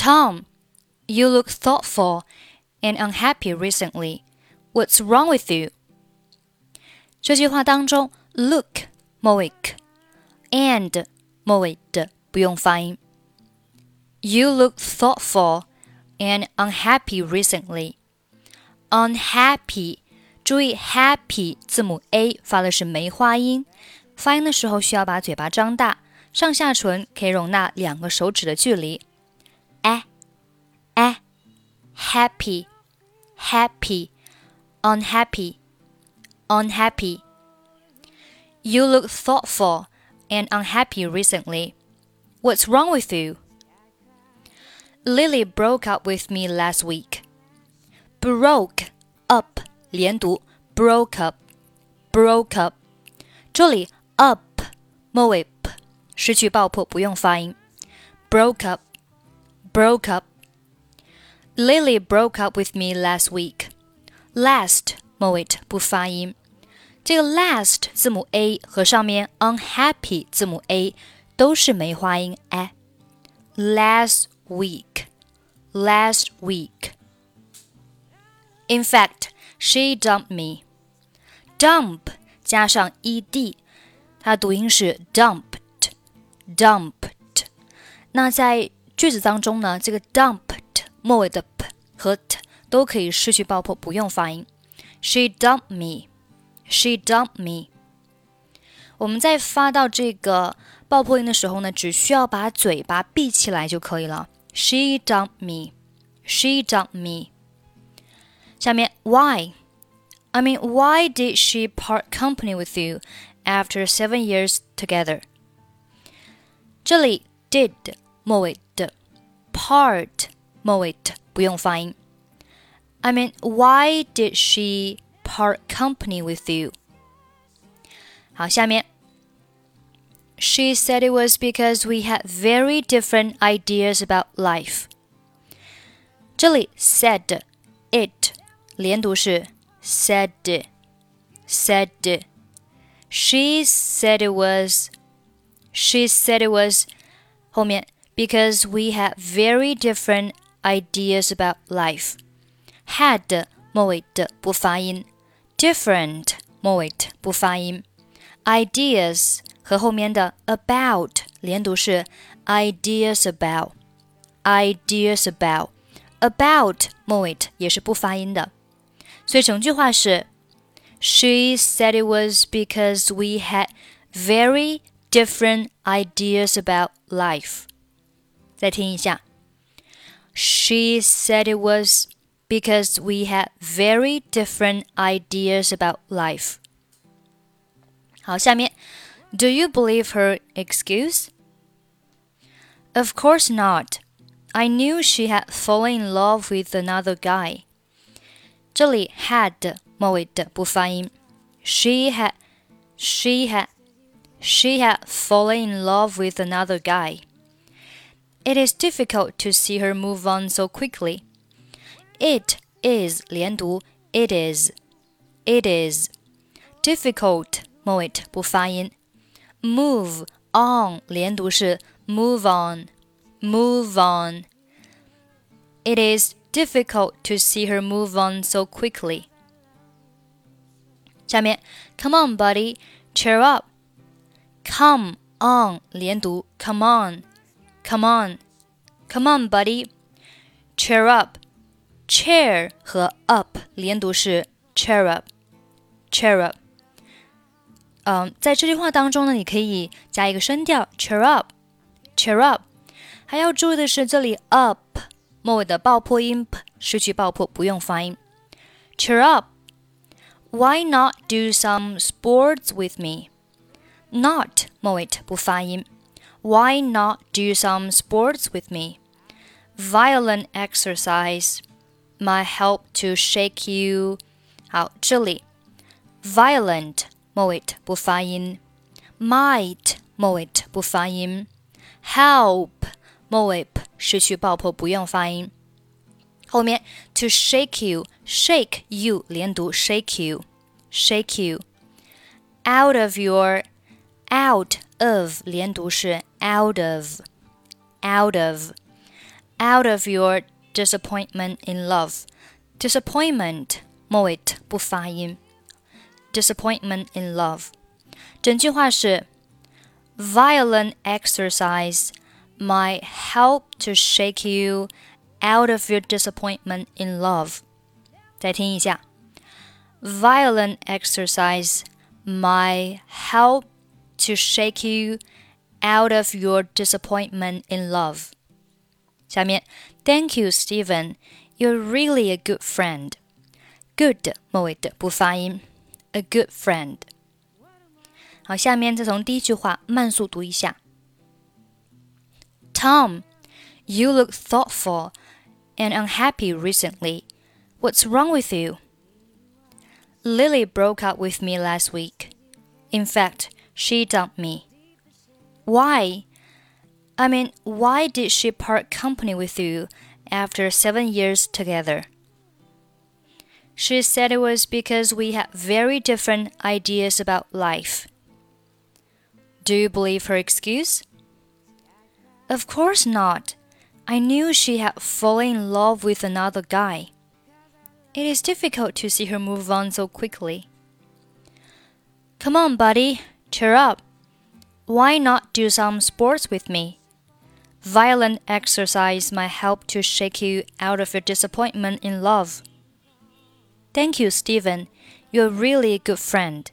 Tom, you look thoughtful and unhappy recently. What's wrong with you? 这句话当中，look 末尾 k and 末尾的不用发音。You look thoughtful and unhappy recently. Unhappy，注意 happy 字母 a 发的是梅花音，发音的时候需要把嘴巴张大，上下唇可以容纳两个手指的距离。 哎哎，happy happy unhappy unhappy. You look thoughtful and unhappy recently. What's wrong with you? Lily broke up with me last week. Broke up 连读，broke up, broke up。这里 up 末尾 p 失去爆破，不用发音。broke up, broke up. Lily broke up with me last week. Last 末尾不发音。这个 last 字母 a 和上面 unhappy 字母 a 都是梅花音 a。Last week, last week. In fact, she dumped me. Dump 加上 ed，它读音是 dumped, dumped。那在 句子当中呢，这个 dumped 末尾的 p 和 t 都可以失去爆破，不用发音。She dumped me. She dumped me. 我们在发到这个爆破音的时候呢，只需要把嘴巴闭起来就可以了。She dumped me. She dumped me. 下面 why? I mean, why did she part company with you after seven years together? 这里 did 末尾的 part 末尾的不用发音。I mean, why did she part company with you? 好，下面 she said it was because we had very different ideas about life. 这里 said it 连读是 said said. She said it was. She said it was 后面 because we had very different ideas about life. Had 末尾的不发音，different 末尾的不发音，ideas 和后面的 about 连读是 ideas about ideas about about 末尾也是不发音的，所以整句话是 She said it was because we had very different ideas about life。 再听一下，She said it was because we had very different ideas about life。好，下面 do you believe her excuse? Of course not. I knew she had fallen in love with another guy. 这里 had 末尾的不发音。She had, she had, she had fallen in love with another guy. It is difficult to see her move on so quickly. It is 连读，it is, it is difficult 末尾不发音。move on 连读是 move on, move on. It is difficult to see her move on so quickly. 下面，Come on, buddy, cheer up. Come on 连读，Come on, come on, come on, buddy, cheer up. Cheer 和 up 连读是 cheer up, cheer up. 嗯，在这句话当中呢，你可以加一个声调，cheer up，cheer up。还要注意的是，这里 up 末尾的爆破音 p 失去爆破，不用发音。cheer up。Why not do some sports with me? Not 末尾不发音。 Why not do some sports with me? Violent exercise might help to shake you. 好，这里 violent 末尾不发音，might 末尾不发音，help 末尾失去爆破不用发音。后面 to shake you shake you 连读 shake you shake you out of your out of 连读是 out of out of out of your disappointment in love. Disappointment 末尾不发音。Disappointment in love。整句话是：Violent exercise might help to shake you out of your disappointment in love. 再听一下：Violent exercise might help to shake you out of your disappointment in love. 下面，Thank you, Steven. You're really a good friend. Good A good friend。好，下面再从第一句话慢速读一下。Tom, you look thoughtful and unhappy recently. What's wrong with you? Lily broke up with me last week. In fact, she dumped me. Why? I mean, why did she part company with you after seven years together? She said it was because we had very different ideas about life. Do you believe her excuse? Of course not. I knew she had fallen in love with another guy. It is difficult to see her move on so quickly. Come on, buddy, cheer up. Why not do some sports with me? Violent exercise might help to shake you out of your disappointment in love. Thank you, Steven. You're a really a good friend.